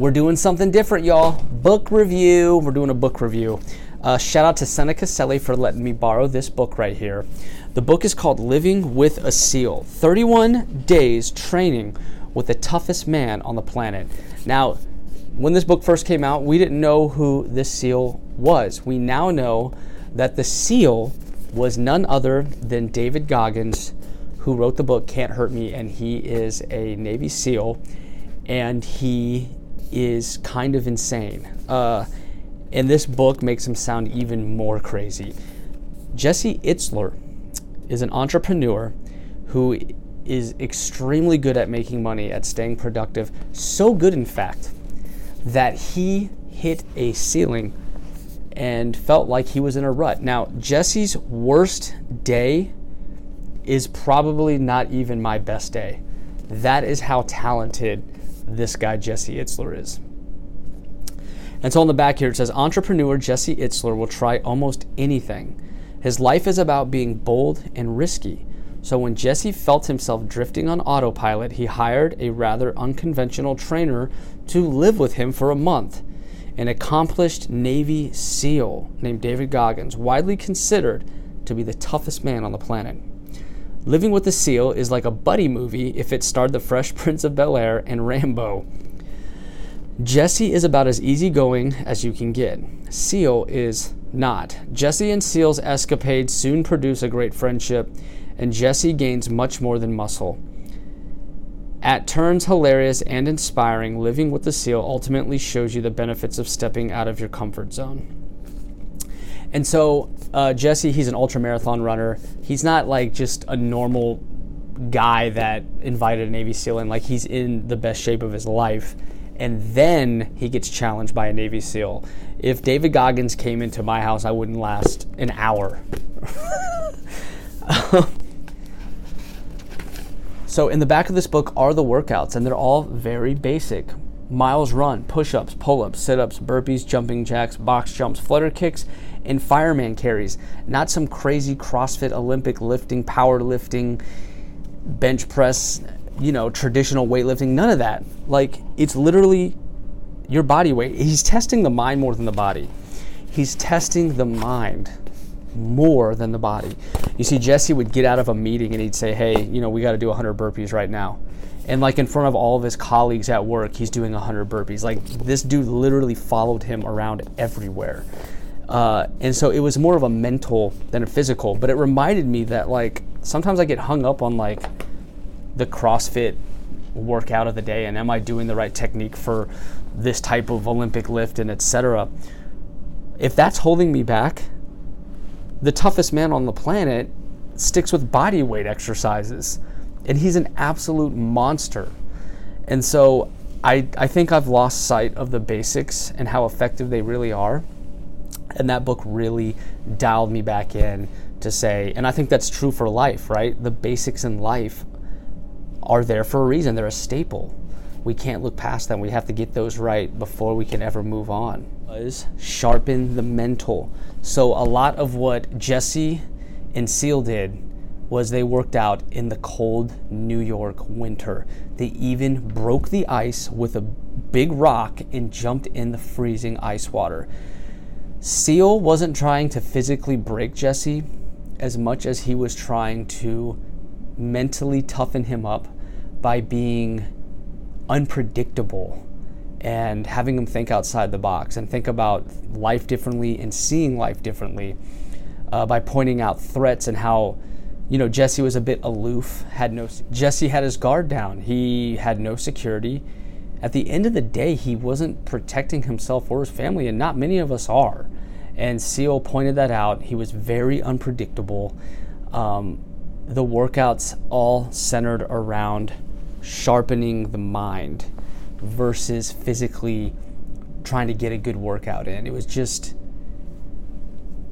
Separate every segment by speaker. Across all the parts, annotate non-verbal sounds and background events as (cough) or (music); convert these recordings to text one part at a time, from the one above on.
Speaker 1: we're doing something different, y'all. Book review. We're doing a book review. Uh, shout out to Seneca Selly for letting me borrow this book right here. The book is called Living with a Seal 31 Days Training with the Toughest Man on the Planet. Now, when this book first came out, we didn't know who this seal was. We now know that the seal was none other than David Goggins, who wrote the book Can't Hurt Me, and he is a Navy SEAL, and he is kind of insane. Uh, and this book makes him sound even more crazy. Jesse Itzler is an entrepreneur who is extremely good at making money, at staying productive. So good, in fact, that he hit a ceiling and felt like he was in a rut. Now, Jesse's worst day is probably not even my best day. That is how talented this guy, Jesse Itzler, is. And so on the back here it says entrepreneur Jesse Itzler will try almost anything. His life is about being bold and risky. So when Jesse felt himself drifting on autopilot, he hired a rather unconventional trainer to live with him for a month. An accomplished Navy SEAL named David Goggins, widely considered to be the toughest man on the planet. Living with the SEAL is like a buddy movie if it starred the Fresh (laughs) Prince of Bel Air and Rambo. Jesse is about as easygoing as you can get. Seal is not. Jesse and Seal's escapades soon produce a great friendship, and Jesse gains much more than muscle. At turns hilarious and inspiring, living with the SEAL ultimately shows you the benefits of stepping out of your comfort zone. And so, uh, Jesse, he's an ultra marathon runner. He's not like just a normal guy that invited a Navy SEAL in, like, he's in the best shape of his life and then he gets challenged by a Navy SEAL. If David Goggins came into my house, I wouldn't last an hour. (laughs) so, in the back of this book are the workouts, and they're all very basic miles run, push ups, pull ups, sit ups, burpees, jumping jacks, box jumps, flutter kicks, and fireman carries. Not some crazy CrossFit Olympic lifting, power lifting, bench press you know, traditional weightlifting, none of that. Like, it's literally your body weight. He's testing the mind more than the body. He's testing the mind more than the body. You see, Jesse would get out of a meeting and he'd say, Hey, you know, we got to do 100 burpees right now. And like in front of all of his colleagues at work, he's doing 100 burpees. Like, this dude literally followed him around everywhere. Uh, and so it was more of a mental than a physical, but it reminded me that like sometimes I get hung up on like, the CrossFit workout of the day and am I doing the right technique for this type of Olympic lift and etc. If that's holding me back, the toughest man on the planet sticks with body weight exercises and he's an absolute monster. And so I, I think I've lost sight of the basics and how effective they really are. And that book really dialed me back in to say, and I think that's true for life, right? The basics in life are there for a reason. They're a staple. We can't look past them. We have to get those right before we can ever move on. Was sharpen the mental. So a lot of what Jesse and Seal did was they worked out in the cold New York winter. They even broke the ice with a big rock and jumped in the freezing ice water. Seal wasn't trying to physically break Jesse as much as he was trying to mentally toughen him up by being unpredictable and having him think outside the box and think about life differently and seeing life differently uh, by pointing out threats and how you know Jesse was a bit aloof had no Jesse had his guard down. He had no security at the end of the day he wasn't protecting himself or his family and not many of us are and Seal pointed that out he was very unpredictable um, the workouts all centered around sharpening the mind versus physically trying to get a good workout in. It was just,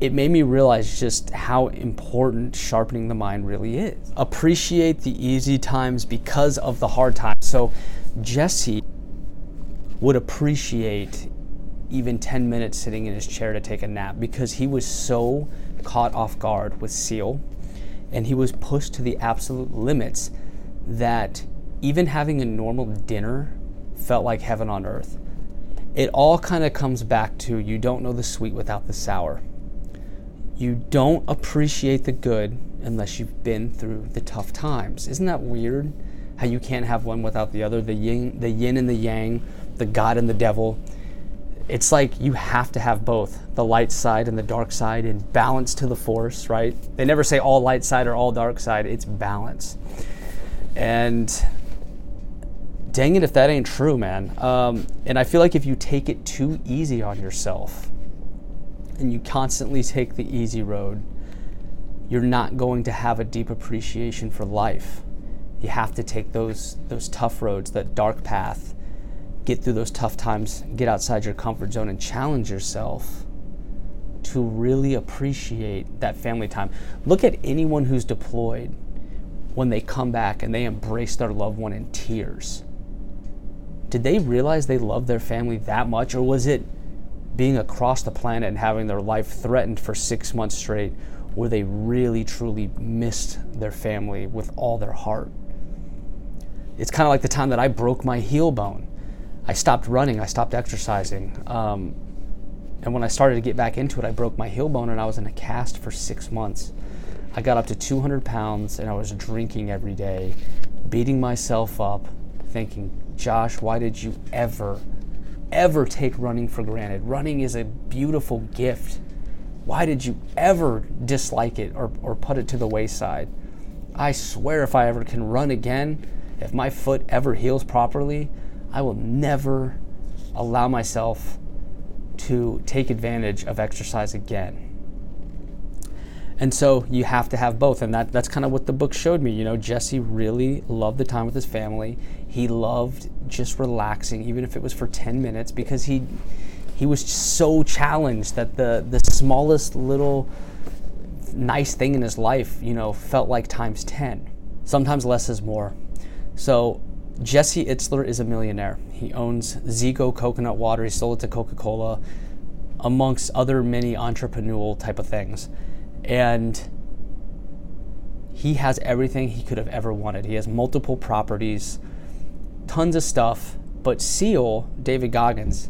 Speaker 1: it made me realize just how important sharpening the mind really is. Appreciate the easy times because of the hard times. So, Jesse would appreciate even 10 minutes sitting in his chair to take a nap because he was so caught off guard with Seal and he was pushed to the absolute limits that even having a normal dinner felt like heaven on earth. it all kind of comes back to you don't know the sweet without the sour. You don't appreciate the good unless you've been through the tough times. Isn't that weird? How you can't have one without the other, the yin, the yin and the yang, the God and the devil. It's like you have to have both the light side and the dark side in balance to the force, right? They never say all light side or all dark side, it's balance. And dang it if that ain't true, man. Um, and I feel like if you take it too easy on yourself and you constantly take the easy road, you're not going to have a deep appreciation for life. You have to take those those tough roads, that dark path, get through those tough times, get outside your comfort zone and challenge yourself to really appreciate that family time. Look at anyone who's deployed when they come back and they embrace their loved one in tears. Did they realize they loved their family that much, or was it being across the planet and having their life threatened for six months straight where they really truly missed their family with all their heart? It's kind of like the time that I broke my heel bone. I stopped running, I stopped exercising. Um, and when I started to get back into it, I broke my heel bone and I was in a cast for six months. I got up to 200 pounds and I was drinking every day, beating myself up, thinking, Josh, why did you ever, ever take running for granted? Running is a beautiful gift. Why did you ever dislike it or, or put it to the wayside? I swear, if I ever can run again, if my foot ever heals properly, I will never allow myself to take advantage of exercise again. And so you have to have both. And that, that's kind of what the book showed me. You know, Jesse really loved the time with his family. He loved just relaxing, even if it was for 10 minutes, because he he was so challenged that the the smallest little nice thing in his life, you know, felt like times 10. Sometimes less is more. So Jesse Itzler is a millionaire. He owns Zico coconut water. He sold it to Coca-Cola, amongst other many entrepreneurial type of things and he has everything he could have ever wanted. He has multiple properties, tons of stuff. But Seal, David Goggins,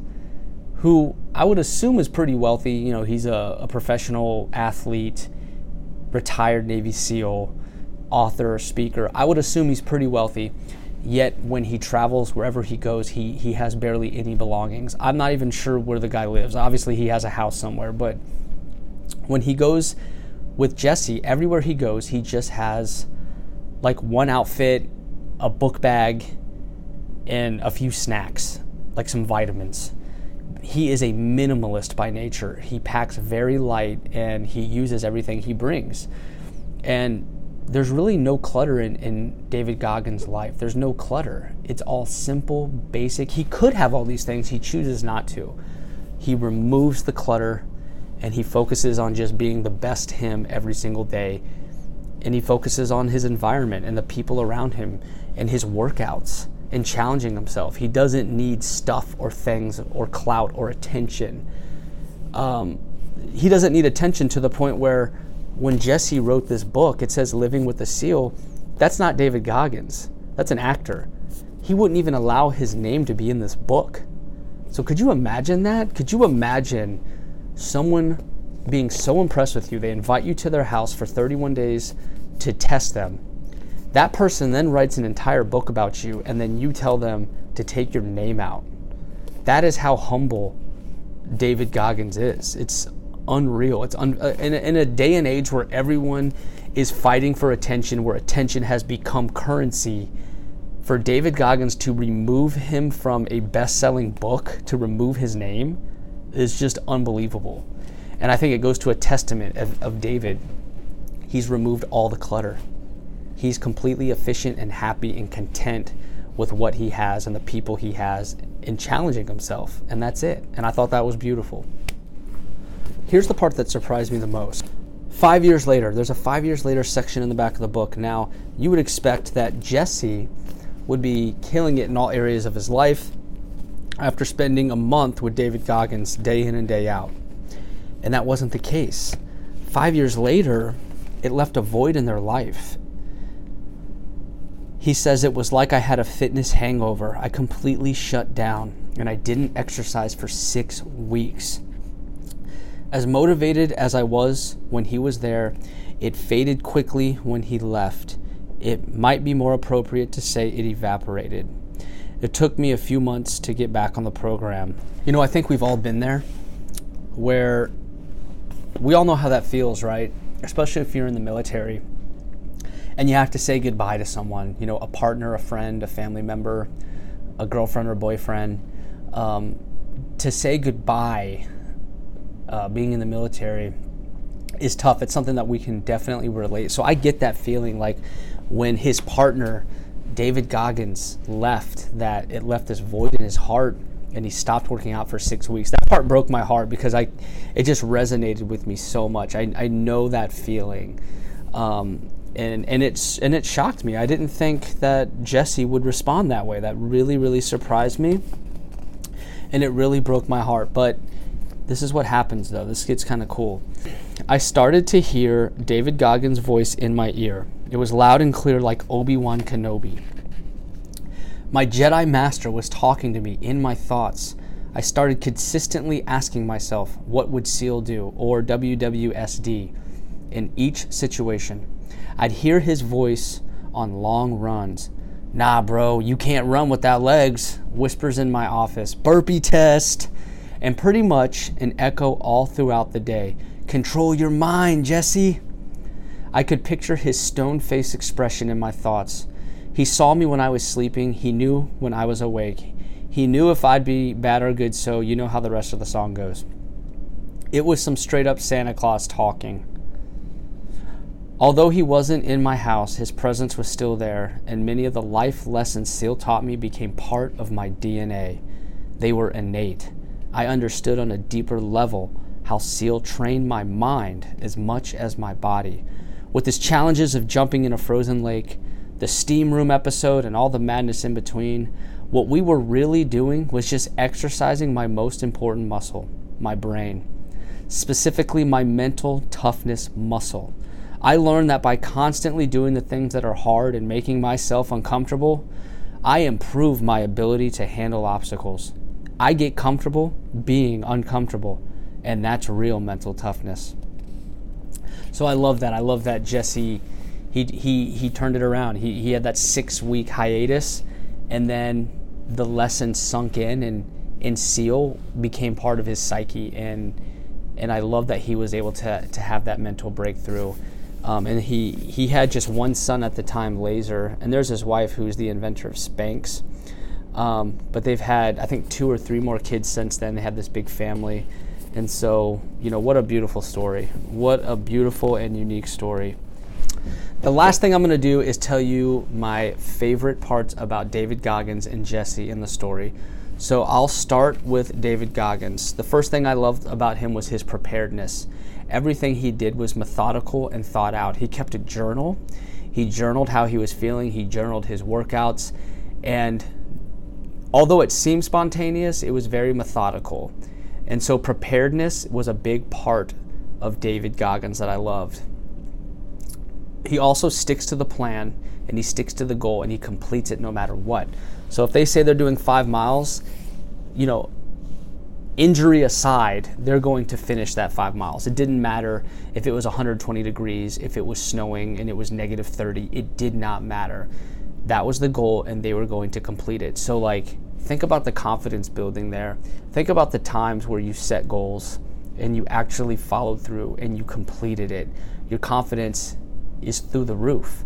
Speaker 1: who I would assume is pretty wealthy, you know, he's a, a professional athlete, retired Navy SEAL, author, speaker. I would assume he's pretty wealthy. Yet when he travels wherever he goes, he he has barely any belongings. I'm not even sure where the guy lives. Obviously, he has a house somewhere, but when he goes with Jesse, everywhere he goes, he just has like one outfit, a book bag, and a few snacks, like some vitamins. He is a minimalist by nature. He packs very light and he uses everything he brings. And there's really no clutter in, in David Goggins' life. There's no clutter. It's all simple, basic. He could have all these things, he chooses not to. He removes the clutter and he focuses on just being the best him every single day. And he focuses on his environment and the people around him and his workouts and challenging himself. He doesn't need stuff or things or clout or attention. Um, he doesn't need attention to the point where when Jesse wrote this book, it says Living with a Seal. That's not David Goggins, that's an actor. He wouldn't even allow his name to be in this book. So could you imagine that? Could you imagine someone being so impressed with you, they invite you to their house for 31 days to test them. That person then writes an entire book about you, and then you tell them to take your name out. That is how humble David Goggins is. It's unreal. It's un- uh, in, a, in a day and age where everyone is fighting for attention, where attention has become currency. For David Goggins to remove him from a best selling book, to remove his name, is just unbelievable. And I think it goes to a testament of, of David. He's removed all the clutter. He's completely efficient and happy and content with what he has and the people he has in challenging himself. And that's it. And I thought that was beautiful. Here's the part that surprised me the most. Five years later, there's a five years later section in the back of the book. Now, you would expect that Jesse would be killing it in all areas of his life after spending a month with David Goggins day in and day out. And that wasn't the case. Five years later, it left a void in their life. He says it was like I had a fitness hangover. I completely shut down and I didn't exercise for six weeks. As motivated as I was when he was there, it faded quickly when he left. It might be more appropriate to say it evaporated. It took me a few months to get back on the program. You know, I think we've all been there where we all know how that feels, right? Especially if you're in the military and you have to say goodbye to someone, you know, a partner, a friend, a family member, a girlfriend or boyfriend. Um, to say goodbye, uh, being in the military, is tough. It's something that we can definitely relate. So I get that feeling like when his partner, David Goggins, left, that it left this void in his heart and he stopped working out for six weeks. That part broke my heart because I, it just resonated with me so much. I, I know that feeling. Um, and, and it's and it shocked me. I didn't think that Jesse would respond that way. That really, really surprised me. And it really broke my heart. But this is what happens though. This gets kind of cool. I started to hear David Goggins' voice in my ear. It was loud and clear like Obi-Wan Kenobi. My Jedi Master was talking to me in my thoughts. I started consistently asking myself, what would SEAL do, or WWSD, in each situation. I'd hear his voice on long runs. Nah, bro, you can't run without legs, whispers in my office. Burpee test. And pretty much an echo all throughout the day. Control your mind, Jesse. I could picture his stone faced expression in my thoughts. He saw me when I was sleeping. He knew when I was awake. He knew if I'd be bad or good, so you know how the rest of the song goes. It was some straight up Santa Claus talking. Although he wasn't in my house, his presence was still there, and many of the life lessons Seal taught me became part of my DNA. They were innate. I understood on a deeper level how Seal trained my mind as much as my body. With his challenges of jumping in a frozen lake, the steam room episode, and all the madness in between, what we were really doing was just exercising my most important muscle, my brain, specifically my mental toughness muscle. I learned that by constantly doing the things that are hard and making myself uncomfortable, I improve my ability to handle obstacles. I get comfortable being uncomfortable, and that's real mental toughness. So I love that. I love that Jesse he he he turned it around. He he had that six week hiatus, and then the lesson sunk in, and and Seal became part of his psyche, and and I love that he was able to to have that mental breakthrough. Um, and he he had just one son at the time, Lazer, and there's his wife who's the inventor of Spanx. Um, but they've had I think two or three more kids since then. They had this big family, and so you know what a beautiful story. What a beautiful and unique story. The last thing I'm going to do is tell you my favorite parts about David Goggins and Jesse in the story. So I'll start with David Goggins. The first thing I loved about him was his preparedness. Everything he did was methodical and thought out. He kept a journal. He journaled how he was feeling, he journaled his workouts, and although it seemed spontaneous, it was very methodical. And so preparedness was a big part of David Goggins that I loved he also sticks to the plan and he sticks to the goal and he completes it no matter what. So if they say they're doing five miles, you know, injury aside, they're going to finish that five miles. It didn't matter if it was 120 degrees, if it was snowing and it was negative 30, it did not matter. That was the goal and they were going to complete it. So, like, think about the confidence building there. Think about the times where you set goals and you actually followed through and you completed it. Your confidence is through the roof.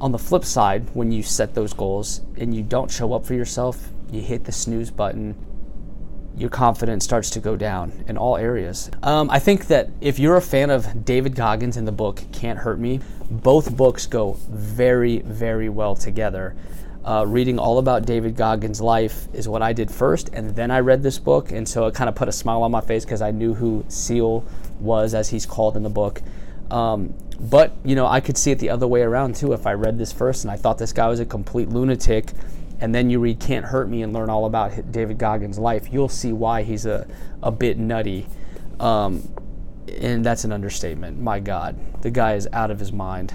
Speaker 1: On the flip side, when you set those goals and you don't show up for yourself, you hit the snooze button, your confidence starts to go down in all areas. Um, I think that if you're a fan of David Goggins in the book Can't Hurt Me, both books go very, very well together. Uh, reading all about David Goggins' life is what I did first, and then I read this book, and so it kind of put a smile on my face because I knew who Seal was, as he's called in the book. Um, but you know, I could see it the other way around too. If I read this first and I thought this guy was a complete lunatic, and then you read "Can't Hurt Me" and learn all about David Goggins' life, you'll see why he's a a bit nutty. Um, and that's an understatement. My God, the guy is out of his mind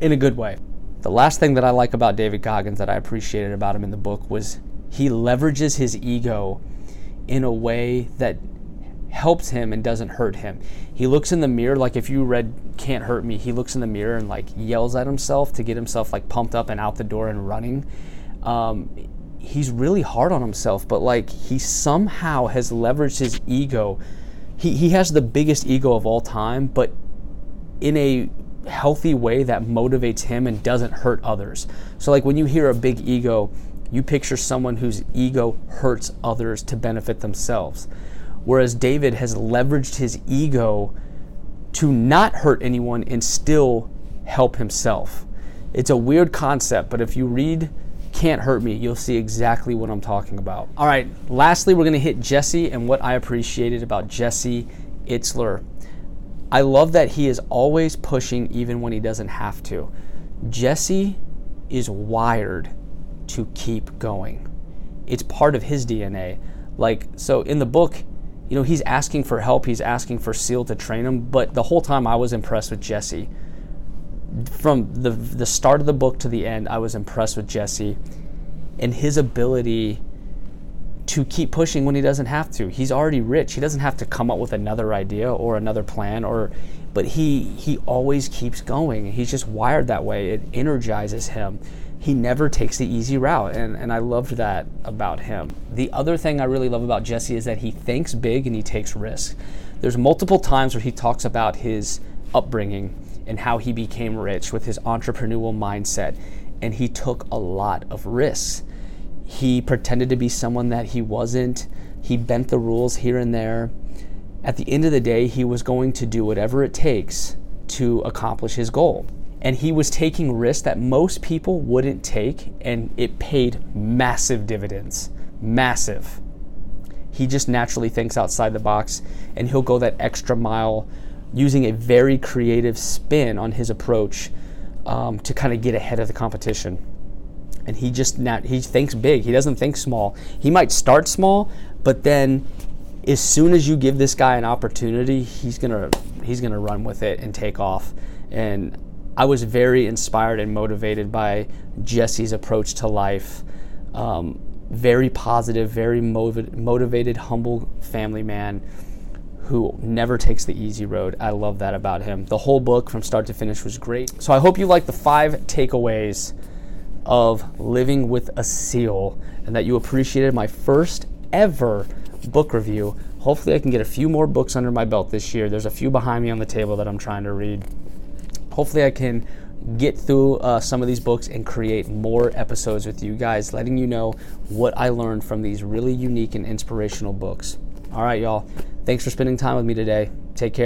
Speaker 1: in a good way. The last thing that I like about David Goggins that I appreciated about him in the book was he leverages his ego in a way that helps him and doesn't hurt him. He looks in the mirror like if you read Can't Hurt Me, he looks in the mirror and like yells at himself to get himself like pumped up and out the door and running. Um, he's really hard on himself, but like he somehow has leveraged his ego. He he has the biggest ego of all time, but in a healthy way that motivates him and doesn't hurt others. So like when you hear a big ego, you picture someone whose ego hurts others to benefit themselves. Whereas David has leveraged his ego to not hurt anyone and still help himself. It's a weird concept, but if you read Can't Hurt Me, you'll see exactly what I'm talking about. All right, lastly, we're to hit Jesse and what I appreciated about Jesse Itzler. I love that he is always pushing even when he doesn't have to. Jesse is wired to keep going. It's part of his DNA. Like, so in the book, you know, he's asking for help, he's asking for Seal to train him, but the whole time I was impressed with Jesse. From the the start of the book to the end, I was impressed with Jesse and his ability to keep pushing when he doesn't have to. He's already rich. He doesn't have to come up with another idea or another plan or but he he always keeps going. He's just wired that way. It energizes him. He never takes the easy route and, and i loved that about him. The other thing i really love about jesse is that he thinks big and he takes risks there's multiple times where he talks about his upbringing and how he became rich with his entrepreneurial mindset and he took a lot of risks. He pretended to be someone that he wasn't. He bent the rules here and there at the end of the day he was going to do whatever it takes to accomplish his goal and he was taking risks that most people wouldn't take, and it paid massive dividends. Massive. He just naturally thinks outside the box, and he'll go that extra mile using a very creative spin on his approach um, to kind of get ahead of the competition. And he just not, he thinks big. He doesn't think small. He might start small, but then as soon as you give this guy an opportunity, he's gonna he's gonna run with it and take off. And I was very inspired and motivated by Jesse's approach to life. Um, very positive, very motiv- motivated, humble family man who never takes the easy road. I love that about him. The whole book from start to finish was great. So I hope you like the five takeaways of living with a seal and that you appreciated my first ever book review. Hopefully, I can get a few more books under my belt this year. There's a few behind me on the table that I'm trying to read hopefully I can get through uh, some of these books and create more episodes with you guys, letting you know what I learned from these really unique and inspirational books. All right, y'all. Thanks for spending time with me today. Take care.